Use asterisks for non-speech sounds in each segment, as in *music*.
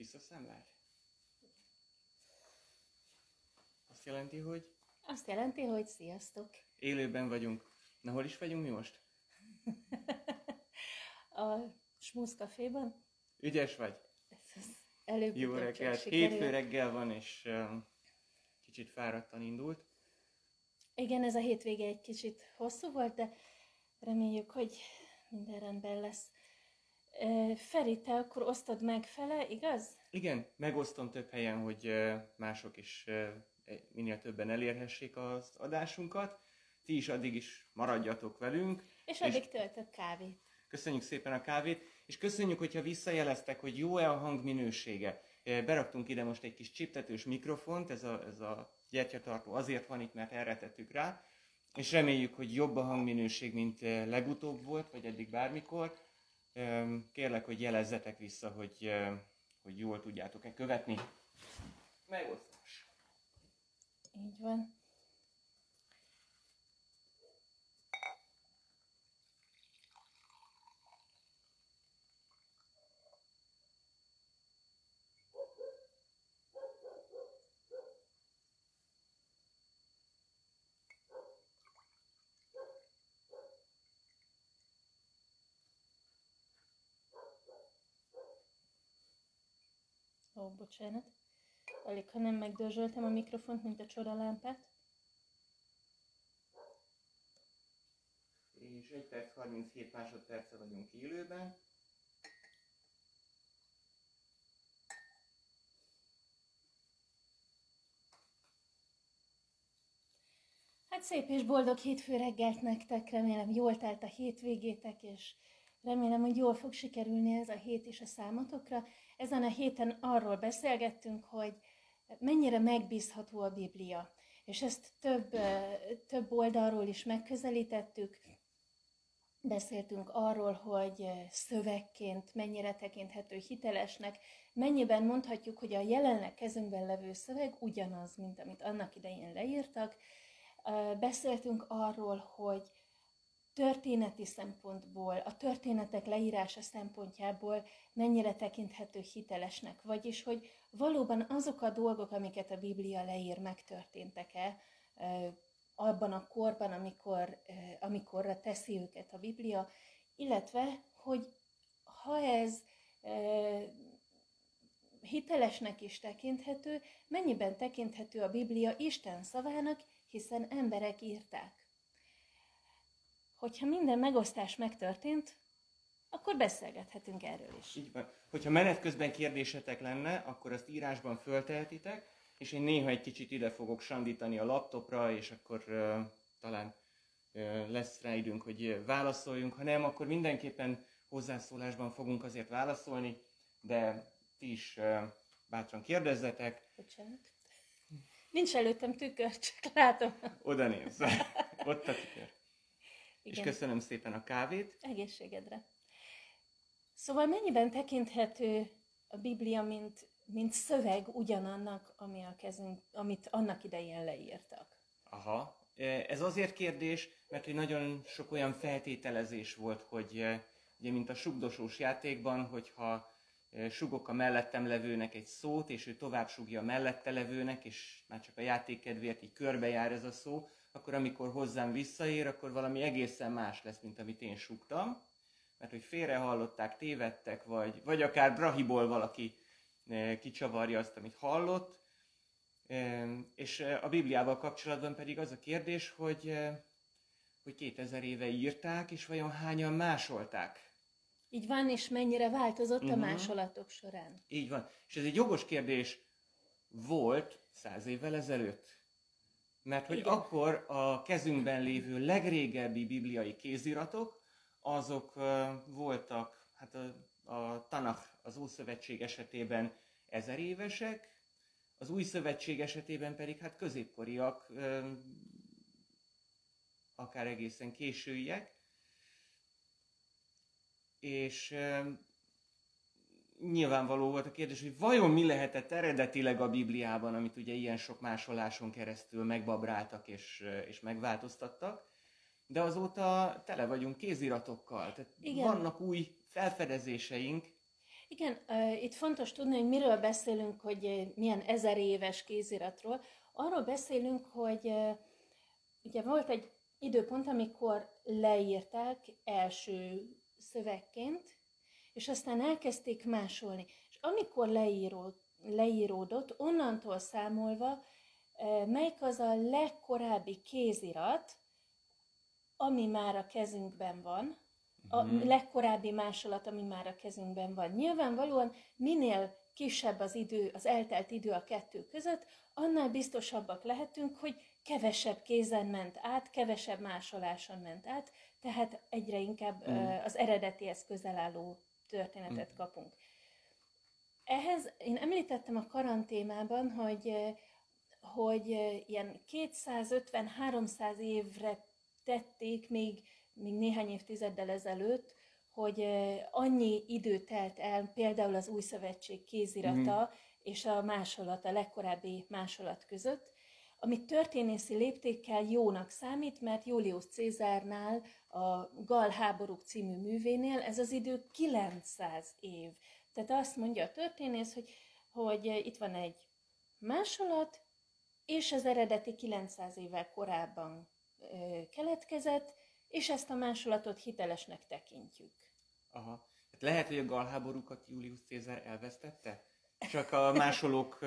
Visszaszámlált? Azt jelenti, hogy Azt jelenti, hogy sziasztok! élőben vagyunk. Na, hol is vagyunk mi most? *laughs* A Smooth Caféban Ügyes vagy? ez előbb Jó reggelt. Hétfő reggel van, és um, kicsit fáradtan indult. Igen, ez a hétvége egy kicsit hosszú volt, de reméljük, hogy minden rendben lesz. Feri, te akkor osztod meg fele, igaz? Igen, megosztom több helyen, hogy mások is ö, minél többen elérhessék az adásunkat. Ti is addig is maradjatok velünk. És addig töltök kávét. Köszönjük szépen a kávét, és köszönjük, hogyha visszajeleztek, hogy jó-e a hangminősége. Eh, Beraktunk ide most egy kis csiptetős mikrofont, ez a, ez a gyertyatartó azért van itt, mert erre tettük rá, és reméljük, hogy jobb a hangminőség, mint legutóbb volt, vagy eddig bármikor. Kérlek, hogy jelezzetek vissza, hogy, hogy jól tudjátok-e követni. Megosztás. Így van. Ó, bocsánat. Alig, ha nem megdörzsöltem a mikrofont, mint a csodalámpát. És 1 perc 37 másodperce vagyunk élőben. Hát szép és boldog hétfő reggelt nektek, remélem jól telt a hétvégétek, és remélem, hogy jól fog sikerülni ez a hét is a számotokra. Ezen a héten arról beszélgettünk, hogy mennyire megbízható a Biblia, és ezt több, több oldalról is megközelítettük. Beszéltünk arról, hogy szövegként mennyire tekinthető hitelesnek, mennyiben mondhatjuk, hogy a jelenleg kezünkben levő szöveg ugyanaz, mint amit annak idején leírtak, Beszéltünk arról, hogy történeti szempontból, a történetek leírása szempontjából mennyire tekinthető hitelesnek, vagyis hogy valóban azok a dolgok, amiket a Biblia leír, megtörténtek-e abban a korban, amikor, amikorra teszi őket a Biblia, illetve, hogy ha ez hitelesnek is tekinthető, mennyiben tekinthető a Biblia Isten szavának, hiszen emberek írták. Hogyha minden megosztás megtörtént, akkor beszélgethetünk erről is. Így van. Hogyha menet közben kérdésetek lenne, akkor azt írásban föltehetitek, és én néha egy kicsit ide fogok sandítani a laptopra, és akkor uh, talán uh, lesz rá időnk, hogy válaszoljunk. Ha nem, akkor mindenképpen hozzászólásban fogunk azért válaszolni, de ti is uh, bátran kérdezzetek. Bocsánat. Nincs előttem tükör, csak látom. Oda nézz. Ott a tükör. És Igen. köszönöm szépen a kávét. Egészségedre. Szóval mennyiben tekinthető a Biblia, mint, mint szöveg ugyanannak, ami a kezünk, amit annak idején leírtak? Aha. E, Ez azért kérdés, mert hogy nagyon sok olyan feltételezés volt, hogy e, ugye mint a sugdosós játékban, hogyha e, sugok a mellettem levőnek egy szót, és ő tovább sugja a mellette levőnek, és már csak a játék kedvéért így körbejár ez a szó, akkor amikor hozzám visszaér, akkor valami egészen más lesz, mint amit én sugtam. Mert hogy félre hallották, tévedtek, vagy, vagy akár brahiból valaki e, kicsavarja azt, amit hallott, Em, És eh, a Bibliával kapcsolatban pedig az a kérdés, hogy, hogy 2000 éve írták, és vajon hányan másolták? Így van, és mennyire változott a Mhm. másolatok során? Így van. És ez egy jogos kérdés volt száz évvel ezelőtt. Mert hogy Igen. akkor a kezünkben lévő legrégebbi bibliai kéziratok, azok voltak, hát a, a Tanakh az Ószövetség esetében ezer évesek, az új szövetség esetében pedig hát középkoriak, akár egészen későiek. És nyilvánvaló volt a kérdés, hogy vajon mi lehetett eredetileg a Bibliában, amit ugye ilyen sok másoláson keresztül megbabráltak és, és megváltoztattak. De azóta tele vagyunk kéziratokkal, tehát Igen. vannak új felfedezéseink, Igen, uh, itt fontos tudni, hogy miről beszélünk, hogy milyen ezer éves kéziratról. Arról beszélünk, hogy uh, ugye volt egy időpont, amikor leírták első szövegként, és aztán elkezdték másolni. És amikor leíró, leíródott, onnantól számolva, melyik az a legkorábbi kézirat, ami már a kezünkben van, a hmm. legkorábbi másolat, ami már a kezünkben van. Nyilvánvalóan minél kisebb az idő, az eltelt idő a kettő között, annál biztosabbak lehetünk, hogy kevesebb kézen ment át, kevesebb másoláson ment át, tehát egyre inkább mm. az eredetihez közel álló történetet mm. kapunk. Ehhez én említettem a karantémában, hogy, hogy ilyen 250-300 évre tették még, még néhány évtizeddel ezelőtt, hogy annyi idő telt el például az új szövetség kézirata mm. és a másolat, a legkorábbi másolat között, ami történészi léptékkel jónak számít, mert Julius Cézárnál, a Gal háborúk című művénél ez az idő 900 év. Tehát azt mondja a történész, hogy, hogy itt van egy másolat, és az eredeti 900 évvel korábban ö, keletkezett, és ezt a másolatot hitelesnek tekintjük. Aha. Hát lehet, hogy a galháborúkat Julius Cézár elvesztette? Csak a másolók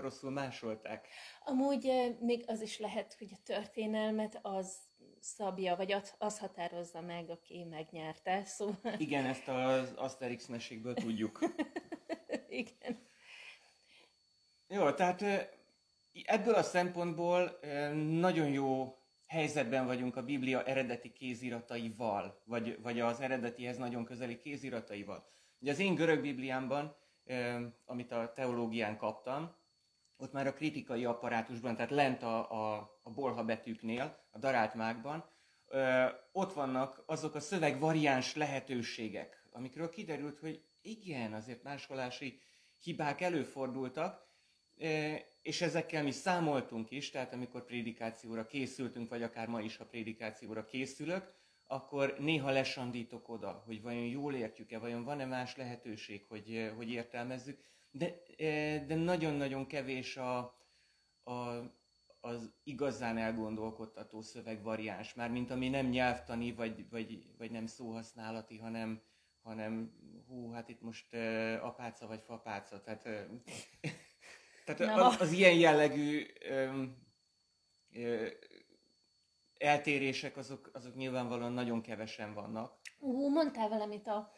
rosszul másolták. Amúgy még az is lehet, hogy a történelmet az szabja, vagy az határozza meg, aki megnyerte. Szóval... Igen, ezt az Asterix mesékből tudjuk. *laughs* Igen. Jó, tehát ebből a szempontból nagyon jó helyzetben vagyunk a Biblia eredeti kézirataival, vagy, vagy az eredetihez nagyon közeli kézirataival. Ugye az én görög Bibliámban amit a teológián kaptam, ott már a kritikai apparátusban, tehát lent a, a, a bolha betűknél, a darált mágban, ott vannak azok a szövegvariáns lehetőségek, amikről kiderült, hogy igen, azért másolási hibák előfordultak, és ezekkel mi számoltunk is, tehát amikor prédikációra készültünk, vagy akár ma is, ha prédikációra készülök, akkor néha lesandítok oda, hogy vajon jól értjük-e, vajon van-e más lehetőség, hogy, eh, hogy értelmezzük. De, eh, de nagyon-nagyon kevés a, a, az igazán elgondolkodtató szövegvariáns, már mint ami nem nyelvtani, vagy, vagy, vagy nem szóhasználati, hanem, hanem hú, hát itt most uh, apáca vagy fapáca. Tehát, uh, *laughs* tehát az, az ilyen jellegű um, uh, eltérések azok, azok nyilvánvalóan nagyon kevesen vannak. Ú, mondtál valamit, a,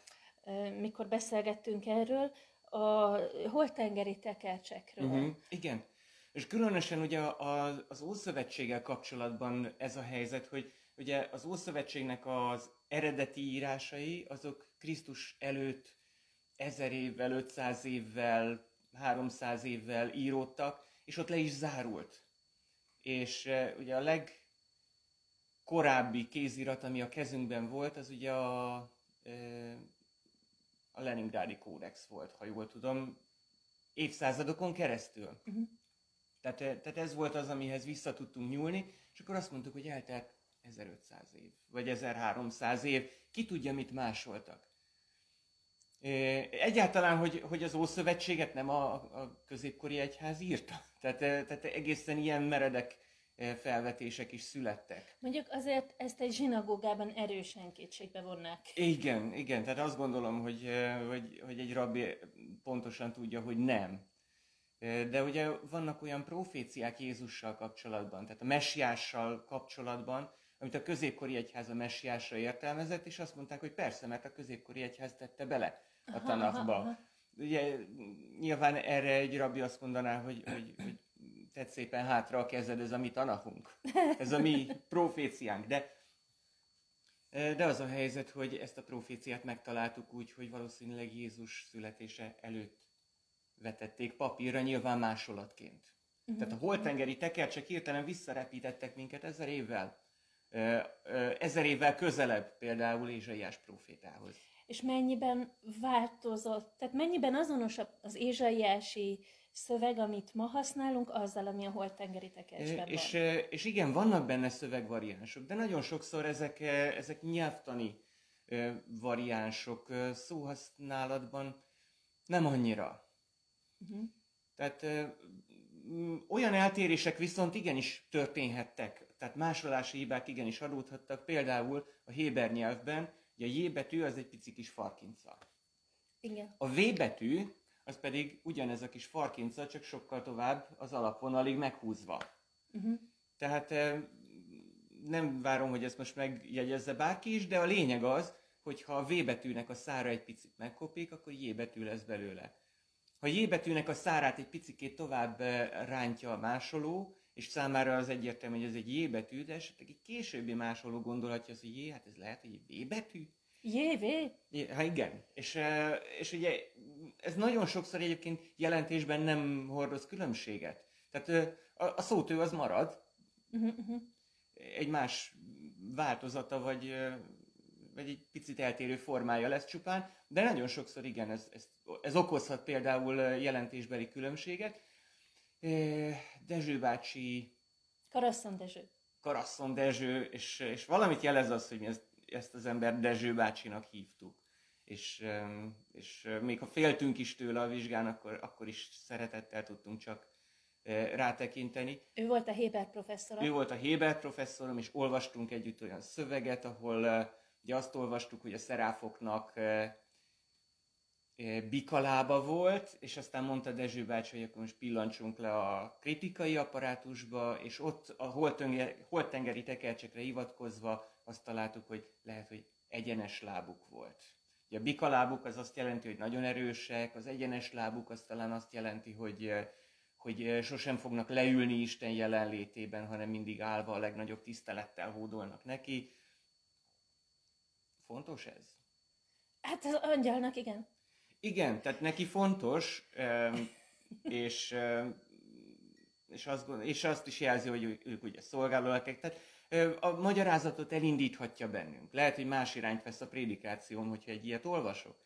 mikor beszélgettünk erről, a holtengeri tekercsekről. Uh-huh. Igen. És különösen ugye az, az Ószövetséggel kapcsolatban ez a helyzet, hogy ugye az Ószövetségnek az eredeti írásai, azok Krisztus előtt ezer évvel, 500 évvel, 300 évvel íródtak, és ott le is zárult. És ugye a leg, korábbi kézirat, ami a kezünkben volt, az ugye a, a Leningrádi kódex volt, ha jól tudom, évszázadokon keresztül. Uh-huh. Tehát, tehát ez volt az, amihez vissza tudtunk nyúlni, és akkor azt mondtuk, hogy eltelt 1500 év, vagy 1300 év, ki tudja, mit másoltak. Egyáltalán, hogy, hogy az Ószövetséget nem a, a középkori egyház írta. *laughs* Tehát, tehát egészen ilyen meredek felvetések is születtek. Mondjuk azért ezt egy zsinagógában erősen kétségbe vonnák. Igen, igen, tehát azt gondolom, hogy, hogy, hogy egy rabbi pontosan tudja, hogy nem. De ugye vannak olyan proféciák Jézussal kapcsolatban, tehát a messiással kapcsolatban, amit a középkori egyház a messiásra értelmezett, és azt mondták, hogy persze, mert a középkori egyház tette bele a tanakba. Ugye nyilván erre egy rabbi azt mondaná, hogy, hogy, hogy tett szépen hátra a kezed, ez a mi tanakunk, ez a mi *laughs* proféciánk. De, de az a helyzet, hogy ezt a proféciát megtaláltuk úgy, hogy valószínűleg Jézus születése előtt vetették papírra, nyilván másolatként. Uh-huh. Tehát a holtengeri tekercsek hirtelen visszarepítettek minket ezer évvel, ezer évvel közelebb például Ézsaiás profétához. És mennyiben változott, tehát mennyiben azonos az ézsaiási szöveg, amit ma használunk, azzal, ami a holtengeri tekercsben és, van. És igen, vannak benne szövegvariánsok, de nagyon sokszor ezek, ezek nyelvtani variánsok szóhasználatban Nem annyira. Uh-huh. Tehát olyan eltérések viszont igenis történhettek, tehát másolási hibák igenis adódhattak, például a Héber nyelvben, ugye a J betű az egy pici kis farkinca. Igen. A V betű az pedig ugyanez a kis farkinca, csak sokkal tovább az alapvonalig meghúzva. Uh-huh. Tehát nem várom, hogy ezt most megjegyezze bárki is, de a lényeg az, hogy ha a V betűnek a szára egy picit megkopik, akkor J betű lesz belőle. Ha J betűnek a szárát egy picit tovább rántja a másoló, és számára az egyértelmű, hogy ez egy J betű, de esetleg egy későbbi másoló gondolhatja, hogy J, hát ez lehet, hogy egy V betű? JV? Hát igen. És, és ugye ez nagyon sokszor egyébként jelentésben nem hordoz különbséget. Tehát a, a szótő az marad, Uh-huh, uh-huh. egy más változata, vagy, vagy egy picit eltérő formája lesz csupán, de nagyon sokszor igen, ez, ez, ez okozhat például jelentésbeli különbséget. Dezső bácsi... Karasszon Dezső. Karasszon Dezső, és, és valamit jelez az, hogy mi ezt, ezt az ember Dezső bácsinak hívtuk. És, és még ha féltünk is tőle a vizsgán, akkor, akkor is szeretettel tudtunk csak rátekinteni. Ő volt a Héber professzor. Ő volt a Héber professzorom, és olvastunk együtt olyan szöveget, ahol ugye azt olvastuk, hogy a szeráfoknak bikalába volt, és aztán mondta Dezső bácsi, hogy akkor most pillancsunk le a kritikai apparátusba, és ott a holtengeri tekercsekre hivatkozva azt találtuk, hogy lehet, hogy egyenes lábuk volt. Ugye a bikalábuk az azt jelenti, hogy nagyon erősek, az egyenes lábuk az talán azt jelenti, hogy hogy sosem fognak leülni Isten jelenlétében, hanem mindig állva a legnagyobb tisztelettel hódolnak neki. Fontos ez? Hát az angyalnak igen. Igen, tehát neki fontos, *laughs* és, és, azt, és azt is jelzi, hogy ők ugye szolgálóakek. Tehát a magyarázatot elindíthatja bennünk. Lehet, hogy más irányt vesz a prédikáción, hogyha egy ilyet olvasok.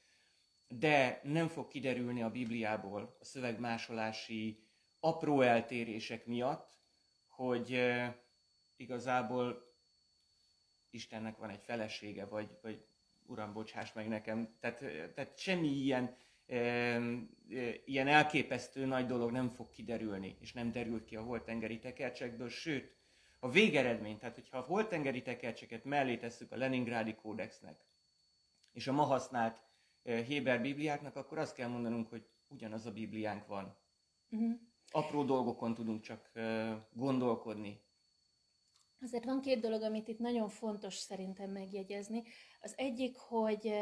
De nem fog kiderülni a Bibliából a szövegmásolási apró eltérések miatt, hogy igazából Istennek van egy felesége, vagy, vagy Uram, bocsáss meg nekem. Tehát, tehát semmi ilyen, ilyen elképesztő nagy dolog nem fog kiderülni, és nem derült ki a holtengeri tekercsekből, sőt, a végeredmény, tehát hogyha a holtengeri tekercseket mellé tesszük a Leningrádi kódexnek, és a ma használt e, Héber Bibliáknak, akkor azt kell mondanunk, hogy ugyanaz a Bibliánk van. Uh-huh apró dolgokon tudunk csak gondolkodni. Azért van két dolog, amit itt nagyon fontos szerintem megjegyezni. Az egyik, hogy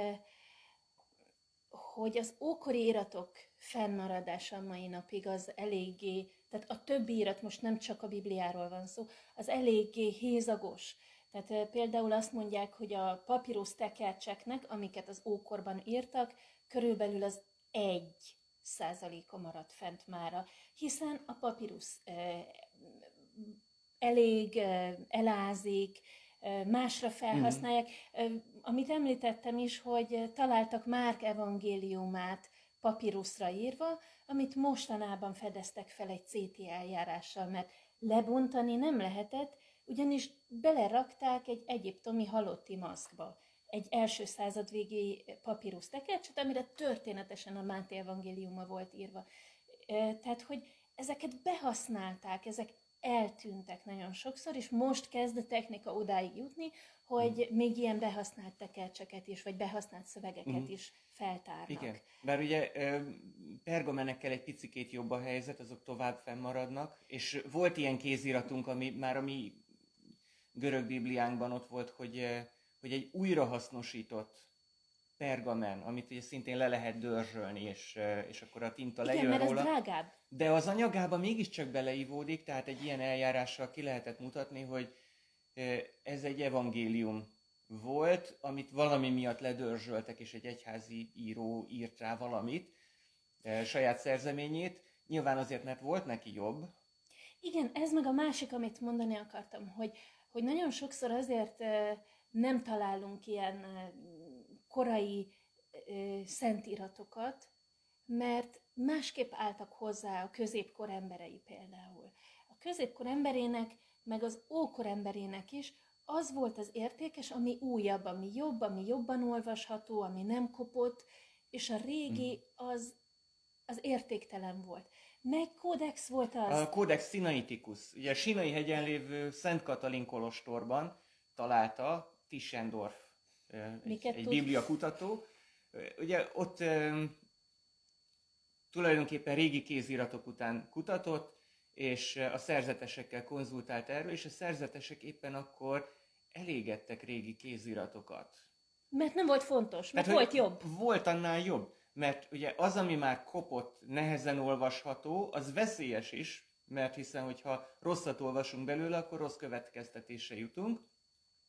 hogy az ókori iratok fennmaradása mai napig az eléggé, tehát a többi irat, most nem csak a Bibliáról van szó, az eléggé hézagos. Tehát például azt mondják, hogy a papírus tekercseknek, amiket az ókorban írtak, körülbelül az egy százaléka maradt fent mára, hiszen a papírus elég elázik, másra felhasználják. Mm-hmm. Amit említettem is, hogy találtak Márk evangéliumát papíruszra írva, amit mostanában fedeztek fel egy CT eljárással, mert lebontani nem lehetett, ugyanis belerakták egy egyiptomi halotti maszkba egy első század végi papírus tekercset, amire történetesen a Máté evangéliuma volt írva. Tehát, hogy ezeket behasználták, ezek eltűntek nagyon sokszor, és most kezd a technika odáig jutni, hogy mm. még ilyen behasznált tekercseket is, vagy behasznált szövegeket mm. is feltárnak. Igen, bár ugye pergamenekkel egy picikét jobb a helyzet, azok tovább fennmaradnak, és volt ilyen kéziratunk, ami már a mi görög bibliánkban ott volt, hogy hogy egy újrahasznosított pergamen, amit ugye szintén le lehet dörzsölni, és, és akkor a tinta Igen, lejön mert róla. ez drágább. De az anyagába mégiscsak beleivódik, tehát egy ilyen eljárással ki lehetett mutatni, hogy ez egy evangélium volt, amit valami miatt ledörzsöltek, és egy egyházi író írt rá valamit, saját szerzeményét. Nyilván azért, mert volt neki jobb. Igen, ez meg a másik, amit mondani akartam, hogy, hogy nagyon sokszor azért nem találunk ilyen korai szentiratokat, mert másképp álltak hozzá a középkor emberei például. A középkor emberének, meg az ókor emberének is az volt az értékes, ami újabb, ami jobb, ami jobban olvasható, ami nem kopott, és a régi hmm. az az értéktelen volt. Meg kódex volt az... A Codex Sinaiticus, ugye a Sinai hegyen lévő Szent Katalin kolostorban találta Tischendorf, egy, egy biblia kutató. Ugye ott tulajdonképpen régi kéziratok után kutatott, és a szerzetesekkel konzultált erről, és a szerzetesek éppen akkor elégettek régi kéziratokat. Mert nem volt fontos, mert hogy volt jobb. Volt annál jobb. Mert ugye az, ami már kopott, nehezen olvasható, az veszélyes is, mert hiszen, hogyha rosszat olvasunk belőle, akkor rossz következtetésre jutunk.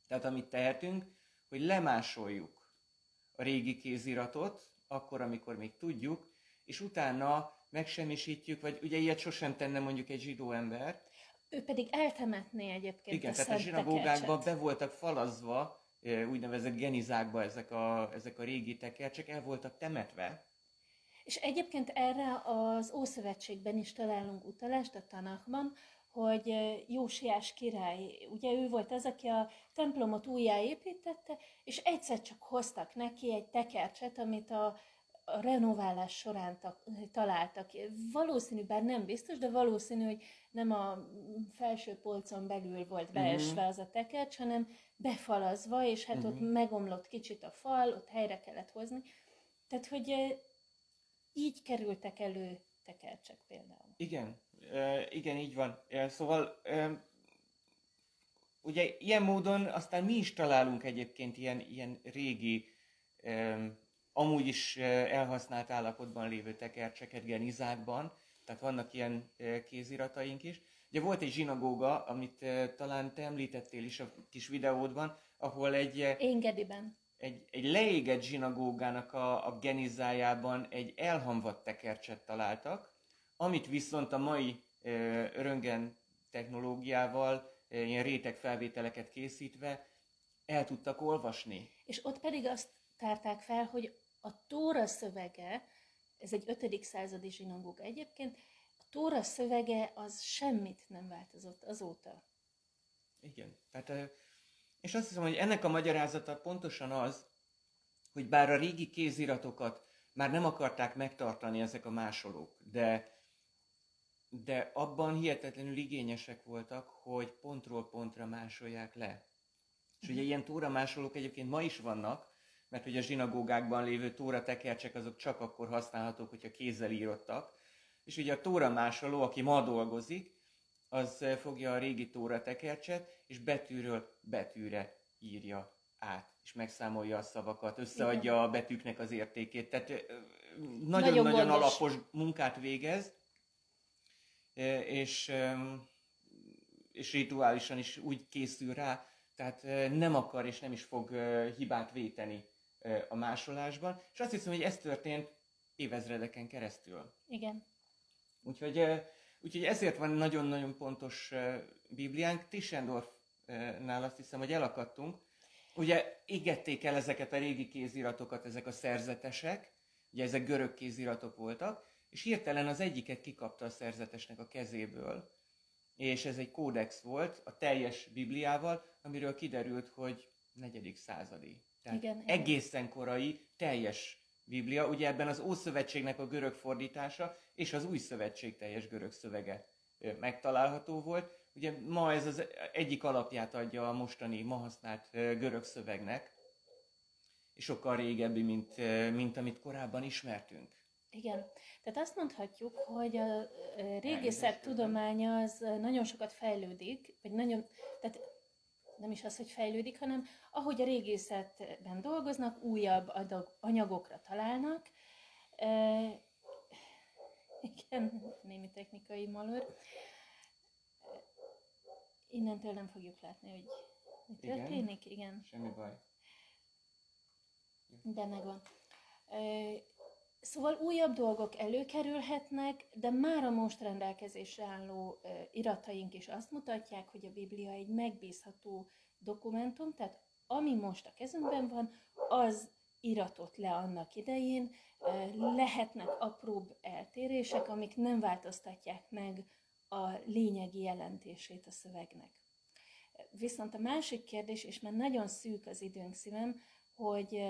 Tehát amit tehetünk, hogy lemásoljuk a régi kéziratot, akkor, amikor még tudjuk, és utána megsemmisítjük, vagy ugye ilyet sosem tenne mondjuk egy zsidó ember. Ő pedig eltemetné egyébként Igen, a tehát a zsinagógákban be voltak falazva, eh, úgynevezett genizákba ezek a, ezek a régi tekercsek, el voltak temetve, És egyébként erre az Ószövetségben is találunk utalást a Tanakban, hogy Jósiás király, ugye ő volt az, aki a templomot újjáépítette, és egyszer csak hoztak neki egy tekercset, amit a, a renoválás során ta, találtak. Valószínű, bár nem biztos, de valószínű, hogy nem a felső polcon belül volt beesve az a tekercs, hanem befalazva, és hát ott megomlott kicsit a fal, ott helyre kellett hozni. Tehát, hogy így kerültek elő tekercsek például. Igen, igen, így van. Szóval, ugye ilyen módon aztán mi is találunk egyébként ilyen, ilyen régi, amúgy is elhasznált állapotban lévő tekercseket genizákban, tehát vannak ilyen kézirataink is. Ugye volt egy zsinagóga, amit talán te említettél is a kis videódban, ahol egy, Én Gediben. egy, egy leégett zsinagógának a, a genizájában egy elhamvadt tekercset találtak, amit viszont a mai ö, röntgen technológiával, ilyen rétegfelvételeket készítve el tudtak olvasni. És ott pedig azt tárták fel, hogy a Tóra szövege, ez egy 5. századi zsinagóga egyébként, a Tóra szövege az semmit nem változott azóta. Igen. Tehát, és azt hiszem, hogy ennek a magyarázata pontosan az, hogy bár a régi kéziratokat már nem akarták megtartani ezek a másolók, de, de abban hihetetlenül igényesek voltak, hogy pontról pontra másolják le. És ugye ilyen tóra másolók egyébként ma is vannak, mert ugye a zsinagógákban lévő tóra tekercsek azok csak akkor használhatók, hogyha kézzel írottak. És ugye a tóra másoló, aki ma dolgozik, az fogja a régi tóra tekercset, és betűről betűre írja át, és megszámolja a szavakat, összeadja a betűknek az értékét. Tehát eh, nagyon-nagyon alapos munkát végez, és, és rituálisan is úgy készül rá, tehát eh, nem akar és nem is fog hibát véteni a másolásban. És azt hiszem, hogy ez történt évezredeken keresztül. Igen. Úgyhogy, úgyhogy ezért van nagyon-nagyon pontos Bibliánk. Tischendorfnál azt hiszem, hogy elakadtunk. Ugye égették el ezeket a régi kéziratokat, ezek a szerzetesek, ugye ezek görög kéziratok voltak, és hirtelen az egyiket kikapta a szerzetesnek a kezéből, és ez egy kódex volt a teljes Bibliával, amiről kiderült, hogy negyedik századi. Tehát Igen, igen. egészen korai, teljes Biblia. Ugye ebben az Ószövetségnek a görög fordítása és az Új Szövetség teljes görög szövege megtalálható volt. Ugye ma ez az egyik alapját adja a mostani, ma használt görög szövegnek, és sokkal régebbi, mint, mint amit korábban ismertünk. Igen. Tehát azt mondhatjuk, hogy a régészet tudománya az nagyon sokat fejlődik, vagy nagyon, tehát nem is az, hogy fejlődik, hanem ahogy a régészetben dolgoznak, újabb adag, anyagokra találnak. E, igen, némi technikai malőr. Innentől nem fogjuk látni, hogy mi Igen. történik. Igen. Semmi baj. De megvan. Ö, Szóval újabb dolgok előkerülhetnek, de már a most rendelkezésre álló irataink is azt mutatják, hogy a Biblia egy megbízható dokumentum, tehát ami most a kezünkben van, az iratott le annak idején, lehetnek apróbb eltérések, amik nem változtatják meg a lényegi jelentését a szövegnek. Viszont a másik kérdés, és már nagyon szűk az időnk szívem, hogy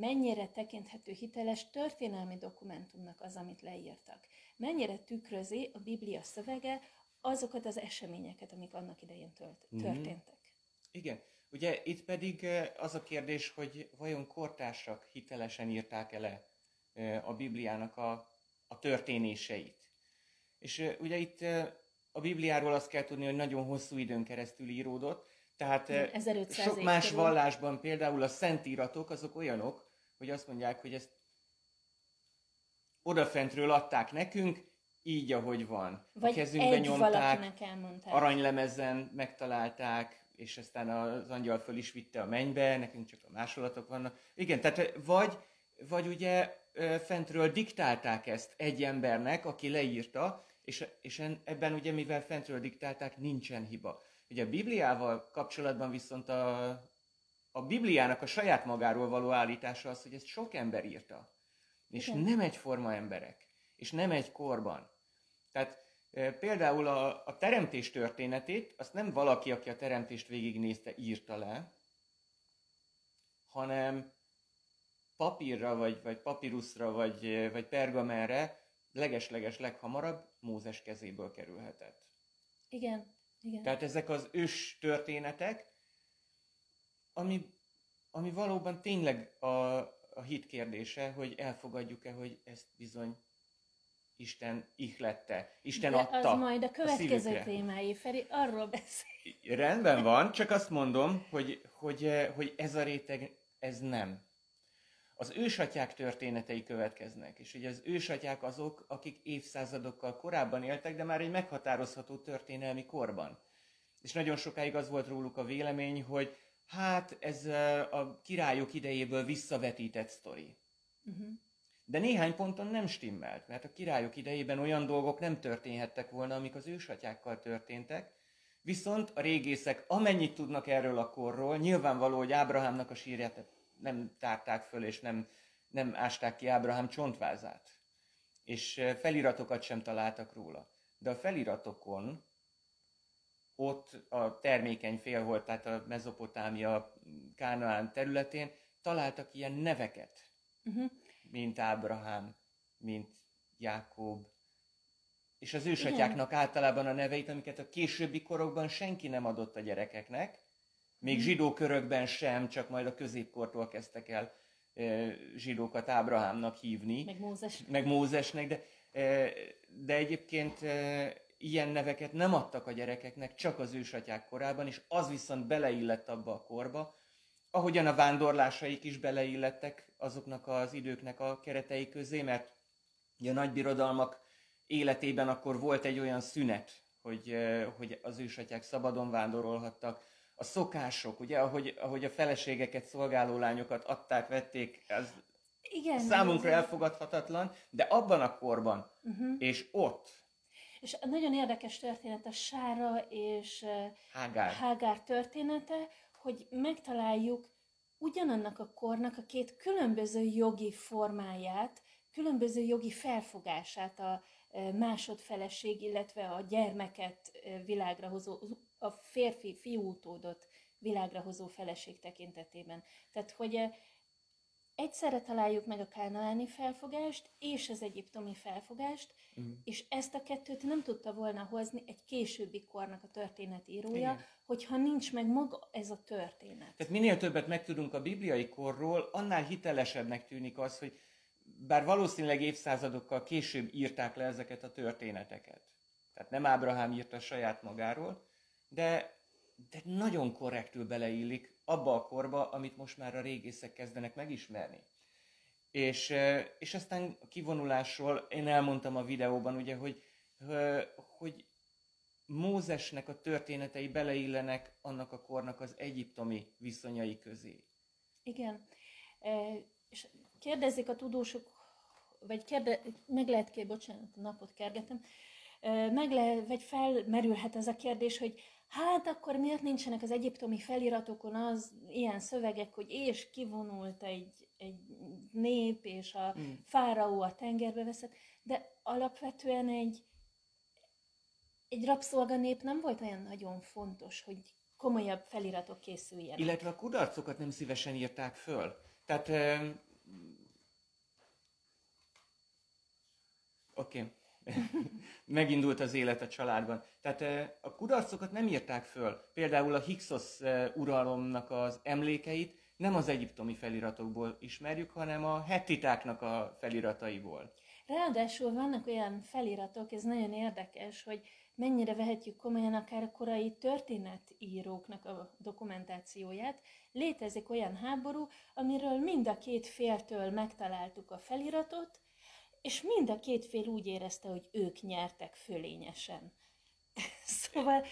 mennyire tekinthető hiteles történelmi dokumentumnak az, amit leírtak. Mennyire tükrözi a Biblia szövege azokat az eseményeket, amik annak idején tölt, történtek. Mm. Igen. Ugye itt pedig az a kérdés, hogy vajon kortársak hitelesen írták ele a Bibliának a, a történéseit. És ugye itt a Bibliáról azt kell tudni, hogy nagyon hosszú időn keresztül íródott, tehát 1500 sok más körül. vallásban például a szentíratok azok olyanok, hogy azt mondják, hogy ezt odafentről adták nekünk, így, ahogy van. Vagy a kezünkbe egy nyomták, aranylemezen megtalálták, és aztán az angyal föl is vitte a mennybe, nekünk csak a másolatok vannak. Igen, tehát vagy, vagy ugye fentről diktálták ezt egy embernek, aki leírta, és, és ebben ugye, mivel fentről diktálták, nincsen hiba. Ugye a Bibliával kapcsolatban viszont a, a Bibliának a saját magáról való állítása az, hogy ezt sok ember írta. És Igen. nem egyforma emberek. És nem egy korban. Tehát e, például a, a teremtés történetét, azt nem valaki, aki a teremtést végignézte, írta le, hanem papírra, vagy, vagy papíruszra, vagy, vagy pergamenre legesleges leghamarabb Mózes kezéből kerülhetett. Igen, igen. Tehát ezek az ős történetek, ami, ami valóban tényleg a, a hit kérdése, hogy elfogadjuk-e, hogy ezt bizony Isten ihlette, Isten De adta az majd a következő a témái, Feri, arról beszél. Rendben van, csak azt mondom, hogy, hogy, hogy ez a réteg, ez nem az ősatyák történetei következnek, és ugye az ősatyák azok, akik évszázadokkal korábban éltek, de már egy meghatározható történelmi korban. És nagyon sokáig az volt róluk a vélemény, hogy hát ez a királyok idejéből visszavetített sztori. Uh-huh. De néhány ponton nem stimmelt, mert a királyok idejében olyan dolgok nem történhettek volna, amik az ősatyákkal történtek, viszont a régészek amennyit tudnak erről a korról, nyilvánvaló, hogy Ábrahámnak a sírját nem tárták föl, és nem, nem ásták ki Ábrahám csontvázát. És feliratokat sem találtak róla. De a feliratokon ott a termékeny fél volt, tehát a Mezopotámia, Kánaán területén találtak ilyen neveket, uh-huh. mint Ábrahám, mint Jákob, és az ősatyáknak általában a neveit, amiket a későbbi korokban senki nem adott a gyerekeknek, még hmm. zsidó körökben sem, csak majd a középkortól kezdtek el zsidókat Ábrahámnak hívni. Meg Mózes. Meg Mózesnek, de, de egyébként ilyen neveket nem adtak a gyerekeknek, csak az ősatyák korában, és az viszont beleillett abba a korba, ahogyan a vándorlásaik is beleillettek azoknak az időknek a keretei közé, mert a nagybirodalmak életében akkor volt egy olyan szünet, hogy, hogy az ősatyák szabadon vándorolhattak, a szokások, ugye, ahogy, ahogy a feleségeket, szolgáló lányokat adták, vették, ez Igen, számunkra ez elfogadhatatlan, de abban a korban, uh-huh. és ott. És nagyon érdekes történet a Sára és Hágár. Hágár története, hogy megtaláljuk ugyanannak a kornak a két különböző jogi formáját, különböző jogi felfogását a másodfeleség, illetve a gyermeket világra hozó a férfi fiútódott világra hozó feleség tekintetében. Tehát, hogy egyszerre találjuk meg a kánaáni felfogást és az egyiptomi felfogást, uh-huh. és ezt a kettőt nem tudta volna hozni egy későbbi kornak a történetírója, Igen. hogyha nincs meg maga ez a történet. Tehát minél többet megtudunk a bibliai korról, annál hitelesebbnek tűnik az, hogy bár valószínűleg évszázadokkal később írták le ezeket a történeteket. Tehát nem Ábrahám írta saját magáról, de, de nagyon korrektül beleillik abba a korba, amit most már a régészek kezdenek megismerni. És, és aztán a kivonulásról én elmondtam a videóban, ugye, hogy, hogy Mózesnek a történetei beleillenek annak a kornak az egyiptomi viszonyai közé. Igen. És kérdezik a tudósok, vagy kérde, meg lehet kérdezni, bocsánat, napot kergetem, meg lehet, vagy felmerülhet ez a kérdés, hogy hát akkor miért nincsenek az egyiptomi feliratokon az ilyen szövegek, hogy és kivonult egy, egy nép, és a mm. fáraó a tengerbe veszett, de alapvetően egy, egy rabszolganép nem volt olyan nagyon fontos, hogy komolyabb feliratok készüljenek. Illetve a kudarcokat nem szívesen írták föl. Tehát... Um... Oké. Okay. *laughs* Megindult az élet a családban. Tehát a kudarcokat nem írták föl. Például a Hixos uralomnak az emlékeit nem az egyiptomi feliratokból ismerjük, hanem a hettitáknak a felirataiból. Ráadásul vannak olyan feliratok, ez nagyon érdekes, hogy mennyire vehetjük komolyan akár a korai történetíróknak a dokumentációját. Létezik olyan háború, amiről mind a két féltől megtaláltuk a feliratot, és mind a két fél úgy érezte, hogy ők nyertek fölényesen. *laughs* szóval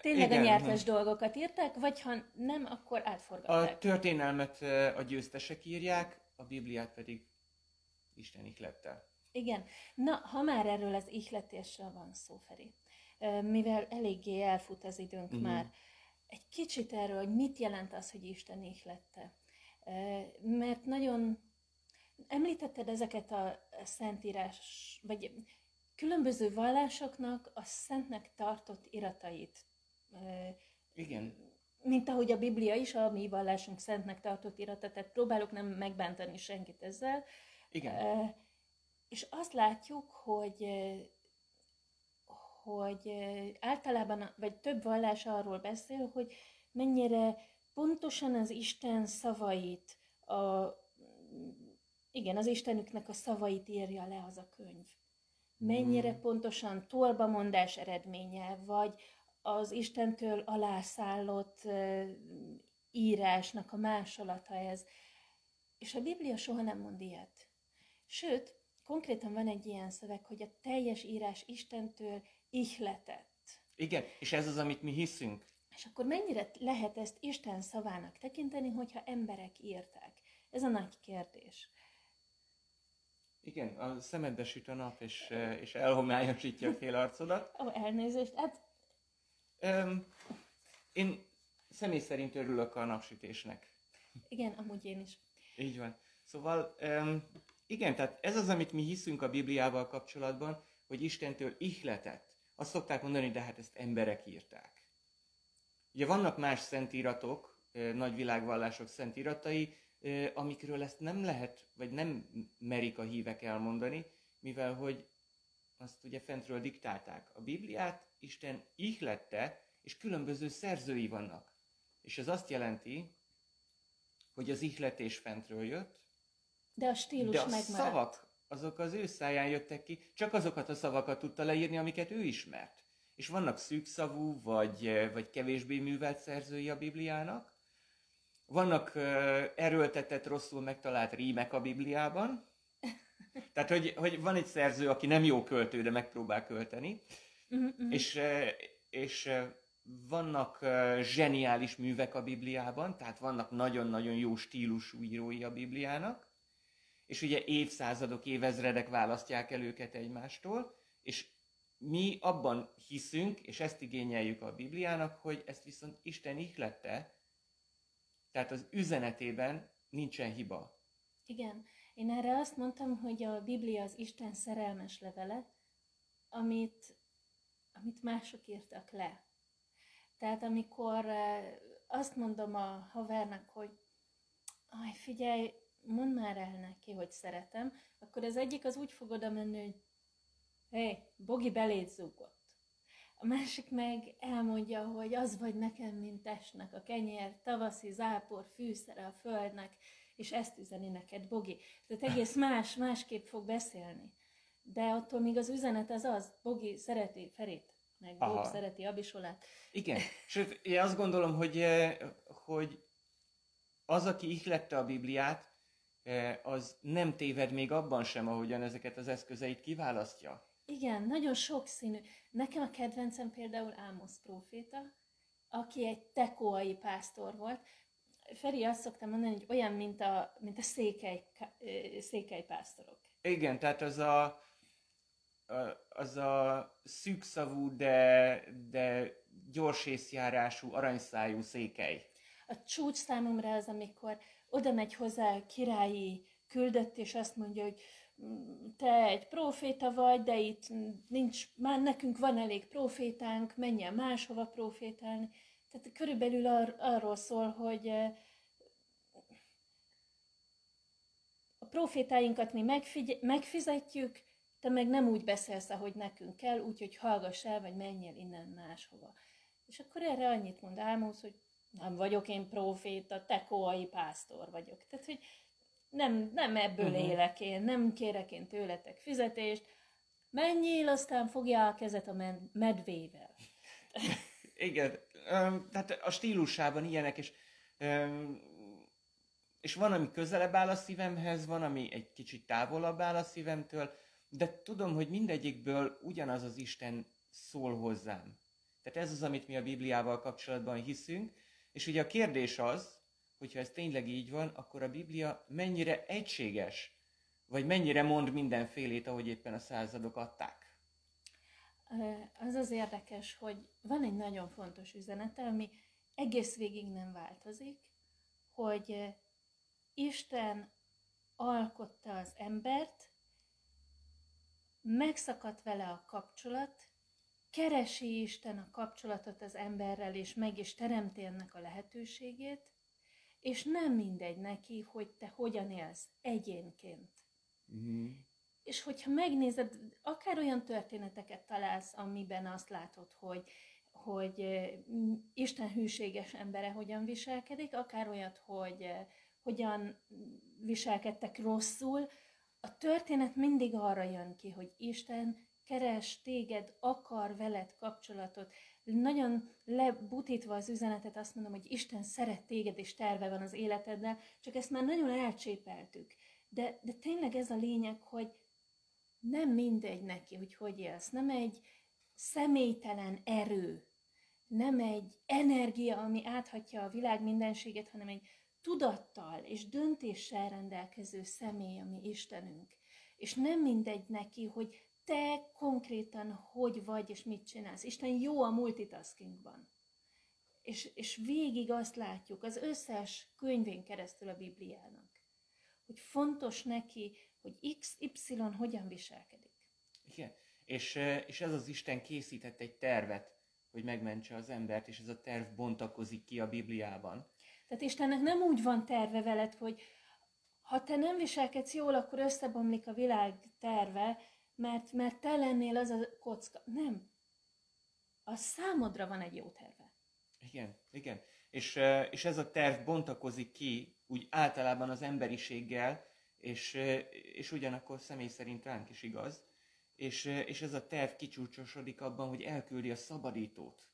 tényleg Igen. a nyertes dolgokat írták, vagy ha nem, akkor átforgatták. A történelmet a győztesek írják, a Bibliát pedig Isten ihlette. Igen. Na, ha már erről az ihletésről van szó, Feri, mivel eléggé elfut az időnk uh-huh. már, egy kicsit erről, hogy mit jelent az, hogy Isten ihlette. Mert nagyon említetted ezeket a szentírás, vagy különböző vallásoknak a szentnek tartott iratait. Igen. Mint ahogy a Biblia is, a mi vallásunk szentnek tartott irata, tehát próbálok nem megbántani senkit ezzel. Igen. És azt látjuk, hogy hogy általában, vagy több vallás arról beszél, hogy mennyire pontosan az Isten szavait, a, igen, az Istenüknek a szavait írja le az a könyv. Mennyire hmm. pontosan tolbamondás eredménye, vagy az Istentől alászállott írásnak a másolata ez. És a Biblia soha nem mond ilyet. Sőt, konkrétan van egy ilyen szöveg, hogy a teljes írás Istentől ihletett. Igen, és ez az, amit mi hiszünk. És akkor mennyire lehet ezt Isten szavának tekinteni, hogyha emberek írták? Ez a nagy kérdés. Igen, a szemedbe süt a nap, és, és elhomályosítja a fél arcodat. Ó, elnézést. Hát... Um, én személy szerint örülök a napsütésnek. Igen, amúgy én is. Így van. Szóval um, igen, tehát ez az, amit mi hiszünk a Bibliával kapcsolatban, hogy Istentől ihletett. Azt szokták mondani, de hát ezt emberek írták. Ugye vannak más szentiratok, nagy világvallások szentiratai, amikről ezt nem lehet, vagy nem merik a hívek elmondani, mivel hogy azt ugye fentről diktálták. A Bibliát Isten ihlette, és különböző szerzői vannak. És ez azt jelenti, hogy az ihletés fentről jött, de a stílus De a megmaradt. szavak, azok az ő száján jöttek ki, csak azokat a szavakat tudta leírni, amiket ő ismert. És vannak szűkszavú, vagy, vagy kevésbé művelt szerzői a Bibliának. Vannak erőltetett, rosszul megtalált rímek a Bibliában. Tehát, hogy, hogy van egy szerző, aki nem jó költő, de megpróbál költeni. Uh-huh. És, és vannak zseniális művek a Bibliában, tehát vannak nagyon-nagyon jó stílusú írói a Bibliának és ugye évszázadok, évezredek választják el őket egymástól, és mi abban hiszünk, és ezt igényeljük a Bibliának, hogy ezt viszont Isten ihlette, tehát az üzenetében nincsen hiba. Igen. Én erre azt mondtam, hogy a Biblia az Isten szerelmes levele, amit, amit mások írtak le. Tehát amikor eh, azt mondom a havernak, hogy aj, figyelj, mondd már el neki, hogy szeretem, akkor az egyik az úgy fog oda menni, hogy hé, hey, Bogi belét zúgott. A másik meg elmondja, hogy az vagy nekem, mint testnek a kenyér, tavaszi zápor, fűszere a földnek, és ezt üzeni neked, Bogi. Tehát egész más, másképp fog beszélni. De attól még az üzenet az az, Bogi szereti Ferit, meg Bogi szereti Abisolát. Igen, sőt, én azt gondolom, hogy, eh, hogy az, aki ihlette a Bibliát, E, az nem téved még abban sem, ahogyan ezeket az eszközeit kiválasztja. Igen, nagyon sokszínű. Nekem a kedvencem például Ámosz próféta, aki egy tekoai pásztor volt. Feri azt szoktam mondani, hogy olyan, mint a, mint a székely, székely pásztorok. Igen, tehát az a, az a szűkszavú, de, de gyors észjárású, aranyszájú székely. A csúcs számomra az, amikor oda megy hozzá királyi küldött, és azt mondja, hogy te egy proféta vagy, de itt nincs, már nekünk van elég profétánk, menjen máshova profétálni. Tehát körülbelül ar- arról szól, hogy a profétáinkat mi megfigy- megfizetjük, te meg nem úgy beszélsz, ahogy nekünk kell, úgyhogy hallgass el, vagy menjél innen máshova. És akkor erre annyit mond Ámosz, hogy nem vagyok én proféta, te koai pásztor vagyok. Tehát, hogy nem, nem ebből uh-huh. élek én, nem kérek én tőletek fizetést, menjél, aztán fogja a kezet a medvével. *laughs* Igen, tehát a stílusában ilyenek, és, és van, ami közelebb áll a szívemhez, van, ami egy kicsit távolabb áll a szívemtől, de tudom, hogy mindegyikből ugyanaz az Isten szól hozzám. Tehát ez az, amit mi a Bibliával kapcsolatban hiszünk, és ugye a kérdés az, hogyha ez tényleg így van, akkor a Biblia mennyire egységes, vagy mennyire mond mindenfélét, ahogy éppen a századok adták. Az az érdekes, hogy van egy nagyon fontos üzenete, ami egész végig nem változik, hogy Isten alkotta az embert, megszakadt vele a kapcsolat, keresi Isten a kapcsolatot az emberrel, és meg is teremti ennek a lehetőségét, és nem mindegy neki, hogy te hogyan élsz egyénként. Mm. És hogyha megnézed, akár olyan történeteket találsz, amiben azt látod, hogy, hogy Isten hűséges embere hogyan viselkedik, akár olyat, hogy hogyan viselkedtek rosszul, a történet mindig arra jön ki, hogy Isten keres téged, akar veled kapcsolatot. Nagyon lebutítva az üzenetet azt mondom, hogy Isten szeret téged, és terve van az életeddel, csak ezt már nagyon elcsépeltük. De, de tényleg ez a lényeg, hogy nem mindegy neki, hogy hogy élsz. Nem egy személytelen erő, nem egy energia, ami áthatja a világ mindenséget, hanem egy tudattal és döntéssel rendelkező személy, ami Istenünk. És nem mindegy neki, hogy te konkrétan hogy vagy és mit csinálsz. Isten jó a multitaskingban. És, és végig azt látjuk az összes könyvén keresztül a Bibliának, hogy fontos neki, hogy XY hogyan viselkedik. Igen, és, és ez az Isten készített egy tervet, hogy megmentse az embert, és ez a terv bontakozik ki a Bibliában. Tehát Istennek nem úgy van terve veled, hogy ha te nem viselkedsz jól, akkor összebomlik a világ terve, mert, mert te lennél az a kocka. Nem. A számodra van egy jó terve. Igen, igen. És, és ez a terv bontakozik ki úgy általában az emberiséggel, és, és ugyanakkor személy szerint ránk is igaz. És, és ez a terv kicsúcsosodik abban, hogy elküldi a szabadítót,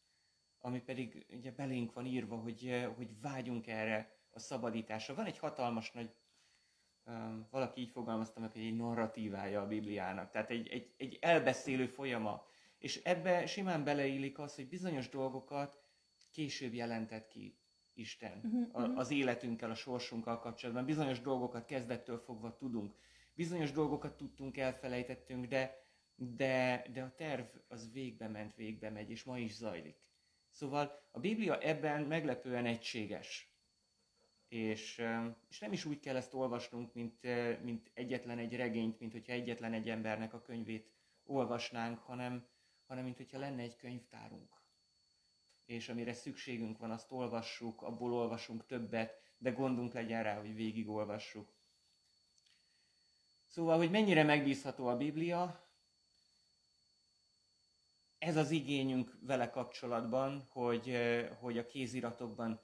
ami pedig ugye belénk van írva, hogy, hogy vágyunk erre a szabadításra. Van egy hatalmas nagy valaki így fogalmazta meg, hogy egy narratívája a Bibliának, tehát egy, egy, egy elbeszélő folyama. És ebbe simán beleillik az, hogy bizonyos dolgokat később jelentett ki Isten uh-huh, az életünkkel, a sorsunkkal kapcsolatban. Bizonyos dolgokat kezdettől fogva tudunk. Bizonyos dolgokat tudtunk, elfelejtettünk, de, de, de a terv az végbe ment, végbe megy, és ma is zajlik. Szóval a Biblia ebben meglepően egységes és, és nem is úgy kell ezt olvasnunk, mint, mint egyetlen egy regényt, mint hogyha egyetlen egy embernek a könyvét olvasnánk, hanem, hanem mint hogyha lenne egy könyvtárunk. És amire szükségünk van, azt olvassuk, abból olvasunk többet, de gondunk legyen rá, hogy végigolvassuk. Szóval, hogy mennyire megbízható a Biblia, ez az igényünk vele kapcsolatban, hogy, hogy a kéziratokban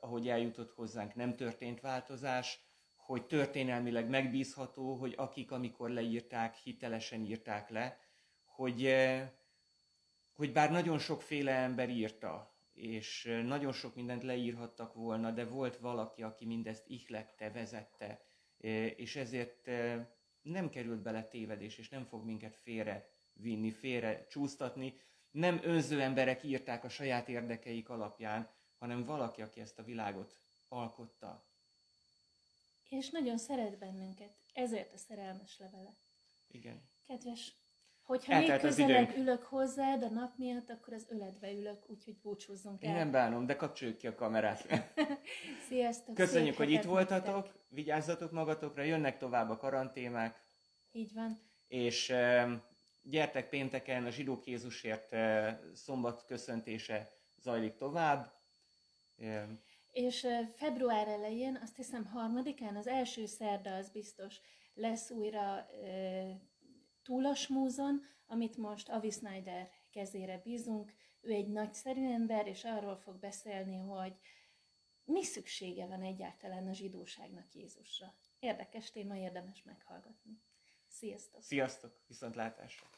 ahogy eljutott hozzánk, nem történt változás, hogy történelmileg megbízható, hogy akik, amikor leírták, hitelesen írták le, hogy, eh, hogy bár nagyon sokféle ember írta, és eh, nagyon sok mindent leírhattak volna, de volt valaki, aki mindezt ihlette, vezette, eh, és ezért nem került bele tévedés, és nem fog minket félre vinni, félre csúsztatni. Nem önző emberek írták a saját érdekeik alapján, hanem valaki, aki ezt a világot alkotta. És nagyon szeret bennünket, ezért a szerelmes levele. Igen. Kedves, hogyha Eltelt még közelebb ülök hozzád a nap miatt, akkor az öledbe ülök, úgyhogy búcsúzzunk el. Én nem bánom, de kapcsoljuk ki a kamerát. *laughs* Sziasztok! Köszönjük, hogy itt voltatok, nektek. vigyázzatok magatokra, jönnek tovább a karantémák. Így van. És gyertek pénteken, a zsidók Jézusért szombat köszöntése zajlik tovább. Igen. És február elején, azt hiszem harmadikán, az első szerda az biztos lesz újra túlasmózon, amit most Avi Snyder kezére bízunk. Ő egy nagyszerű ember, és arról fog beszélni, hogy mi szüksége van egyáltalán a zsidóságnak Jézusra. Érdekes téma, érdemes meghallgatni. Sziasztok! Sziasztok! Viszontlátásra!